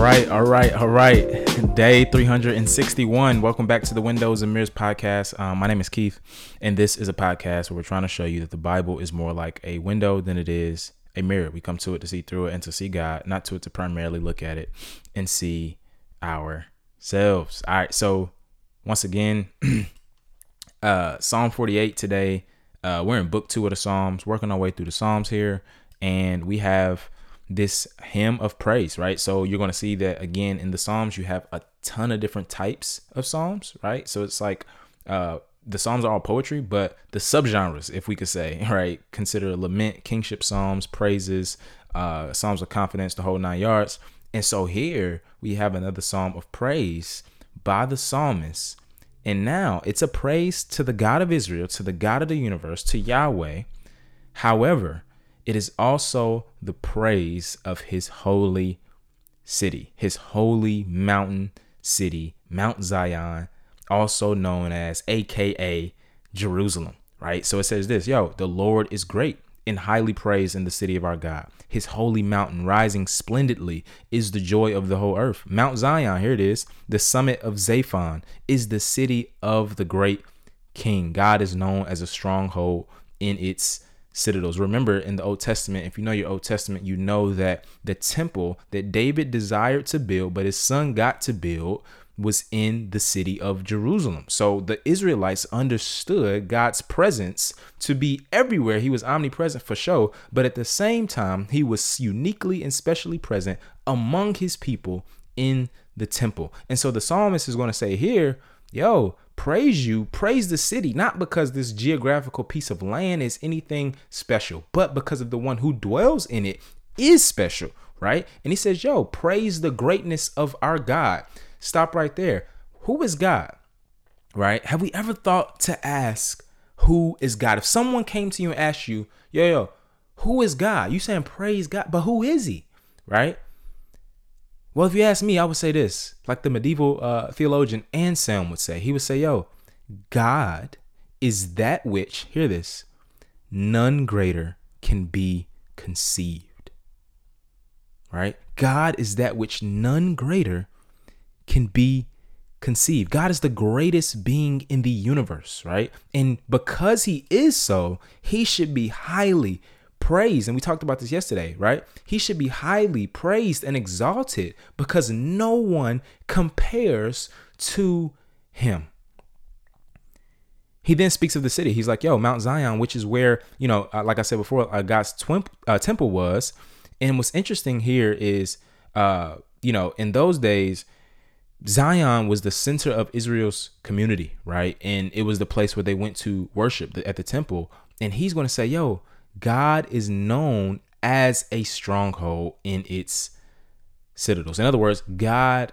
right, all right, all right. Day 361. Welcome back to the Windows and Mirrors podcast. Um, my name is Keith, and this is a podcast where we're trying to show you that the Bible is more like a window than it is a mirror. We come to it to see through it and to see God, not to it to primarily look at it and see ourselves. All right, so once again, uh, Psalm 48 today. Uh, we're in book two of the Psalms, working our way through the Psalms here, and we have this hymn of praise, right? So you're going to see that again in the Psalms, you have a ton of different types of Psalms, right? So it's like uh, the Psalms are all poetry, but the subgenres, if we could say, right, consider lament, kingship Psalms, praises, uh, Psalms of confidence, the whole nine yards. And so here we have another Psalm of praise by the psalmist. And now it's a praise to the God of Israel, to the God of the universe, to Yahweh. However, it is also the praise of his holy city, his holy mountain city, Mount Zion, also known as AKA Jerusalem, right? So it says this, yo, the Lord is great and highly praised in the city of our God. His holy mountain rising splendidly is the joy of the whole earth. Mount Zion, here it is, the summit of Zaphon is the city of the great king. God is known as a stronghold in its citadels. Remember in the Old Testament, if you know your Old Testament, you know that the temple that David desired to build, but his son got to build, was in the city of Jerusalem. So the Israelites understood God's presence to be everywhere. He was omnipresent for sure, but at the same time, he was uniquely and specially present among his people in the temple. And so the psalmist is going to say here, yo, praise you, praise the city, not because this geographical piece of land is anything special, but because of the one who dwells in it is special, right? And he says, yo, praise the greatness of our God. Stop right there. Who is God? Right? Have we ever thought to ask who is God? If someone came to you and asked you, yo, yo, who is God? You saying praise God, but who is he? Right? Well, if you ask me, I would say this, like the medieval uh, theologian Anselm would say. He would say, yo, God is that which, hear this, none greater can be conceived. Right? God is that which none greater can be conceived. God is the greatest being in the universe, right? And because he is so, he should be highly praised. And we talked about this yesterday, right? He should be highly praised and exalted because no one compares to him. He then speaks of the city. He's like, yo, Mount Zion, which is where, you know, uh, like I said before, uh, God's uh, temple was. And what's interesting here is, uh, you know, in those days, Zion was the center of Israel's community, right? And it was the place where they went to worship at the temple. And he's going to say, yo, God is known as a stronghold in its citadels. In other words, God's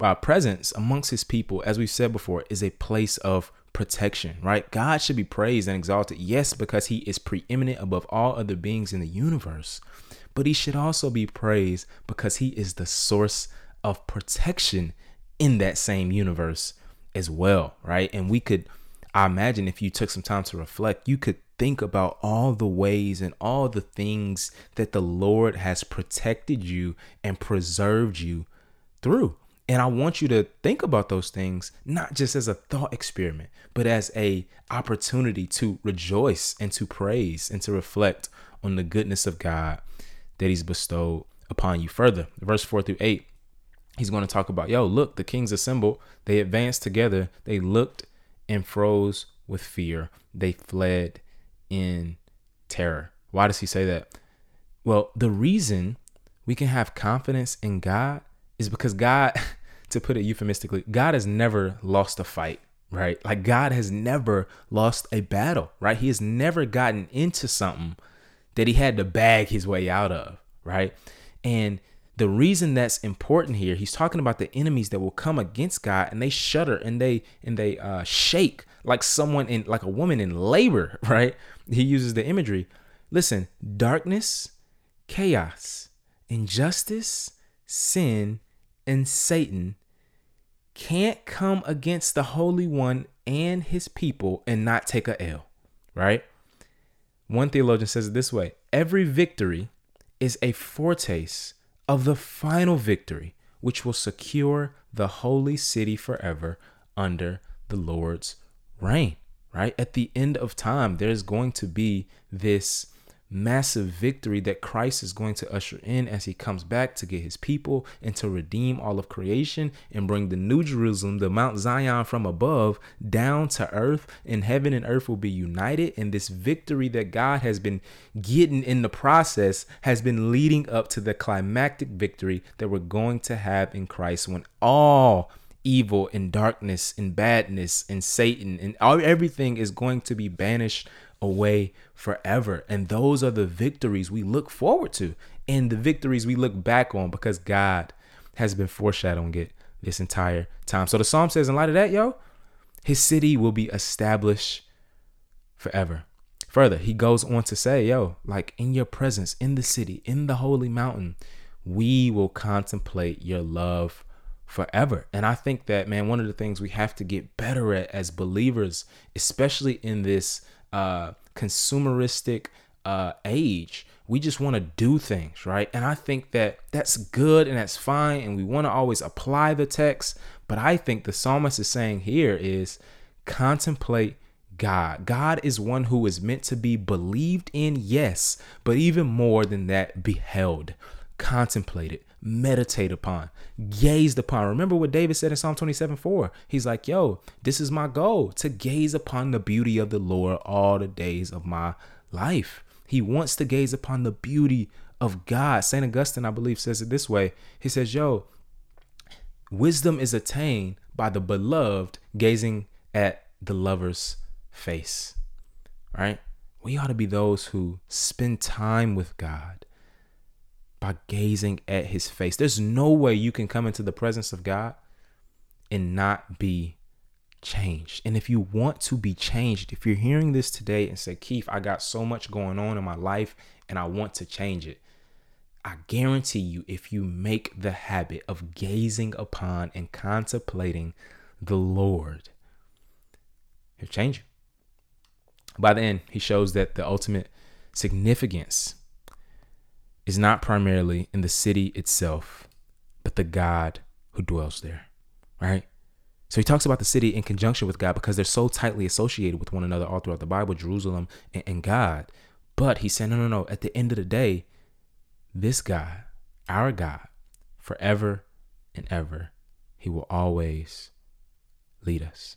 uh, presence amongst his people, as we've said before, is a place of protection, right? God should be praised and exalted, yes, because he is preeminent above all other beings in the universe, but he should also be praised because he is the source of protection in that same universe as well, right? And we could, I imagine, if you took some time to reflect, you could think about all the ways and all the things that the Lord has protected you and preserved you through. And I want you to think about those things not just as a thought experiment, but as a opportunity to rejoice and to praise and to reflect on the goodness of God that he's bestowed upon you further. Verse 4 through 8. He's going to talk about, yo, look, the kings assembled. They advanced together. They looked and froze with fear. They fled in terror. Why does he say that? Well, the reason we can have confidence in God is because God, to put it euphemistically, God has never lost a fight, right? Like God has never lost a battle, right? He has never gotten into something that he had to bag his way out of, right? And the reason that's important here, he's talking about the enemies that will come against God and they shudder and they and they uh, shake like someone in like a woman in labor, right? He uses the imagery. Listen, darkness, chaos, injustice, sin, and Satan can't come against the Holy One and his people and not take a L, right? One theologian says it this way every victory is a foretaste of the final victory, which will secure the holy city forever under the Lord's reign, right? At the end of time, there's going to be this massive victory that Christ is going to usher in as he comes back to get his people and to redeem all of creation and bring the new Jerusalem, the Mount Zion from above, down to earth, and heaven and earth will be united. And this victory that God has been getting in the process has been leading up to the climactic victory that we're going to have in Christ when all evil and darkness and badness and Satan and all, everything is going to be banished away forever. And those are the victories we look forward to and the victories we look back on because God has been foreshadowing it this entire time. So the psalm says, in light of that, yo, his city will be established forever. Further, he goes on to say, yo, like in your presence, in the city, in the holy mountain, we will contemplate your love forever. And I think that, man, one of the things we have to get better at as believers, especially in this uh, consumeristic uh, age. We just want to do things, right? And I think that that's good and that's fine. And we want to always apply the text. But I think the psalmist is saying here is contemplate God. God is one who is meant to be believed in, yes, but even more than that, beheld, contemplated, meditate upon, gazed upon. Remember what David said in Psalm 27 4? He's like, yo, this is my goal to gaze upon the beauty of the Lord all the days of my life. He wants to gaze upon the beauty of God. St. Augustine, I believe, says it this way. He says, yo, wisdom is attained by the beloved gazing at the lover's face, right? We ought to be those who spend time with God by gazing at his face. There's no way you can come into the presence of God and not be changed. And if you want to be changed, if you're hearing this today and say, Keith, I got so much going on in my life and I want to change it, I guarantee you, if you make the habit of gazing upon and contemplating the Lord, he'll change you. By the end, he shows that the ultimate significance is not primarily in the city itself, but the God who dwells there, right? So he talks about the city in conjunction with God because they're so tightly associated with one another all throughout the Bible, Jerusalem and, and God. But he said, no, no, no. At the end of the day, this God, our God, forever and ever, he will always lead us.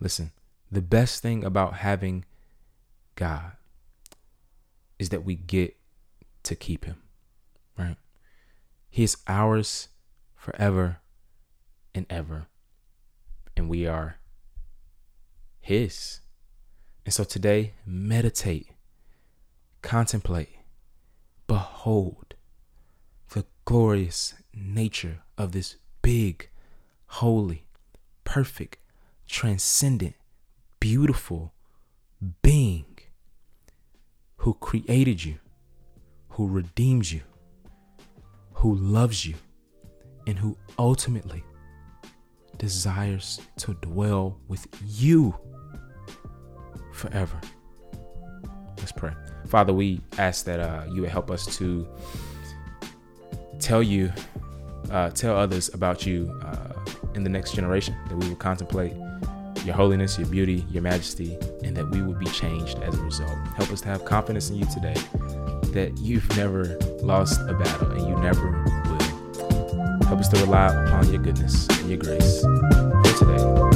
Listen, the best thing about having God is that we get to keep him right? He is ours forever and ever. And we are His. And so today, meditate, contemplate, behold the glorious nature of this big, holy, perfect, transcendent, beautiful being who created you, who redeems you, who loves you and who ultimately desires to dwell with you forever. Let's pray. Father, we ask that uh, you would help us to tell you, uh, tell others about you uh, in the next generation, that we will contemplate your holiness, your beauty, your majesty, and that we will be changed as a result. Help us to have confidence in you today that you've never lost a battle and you never will. Help us to rely upon your goodness and your grace for today.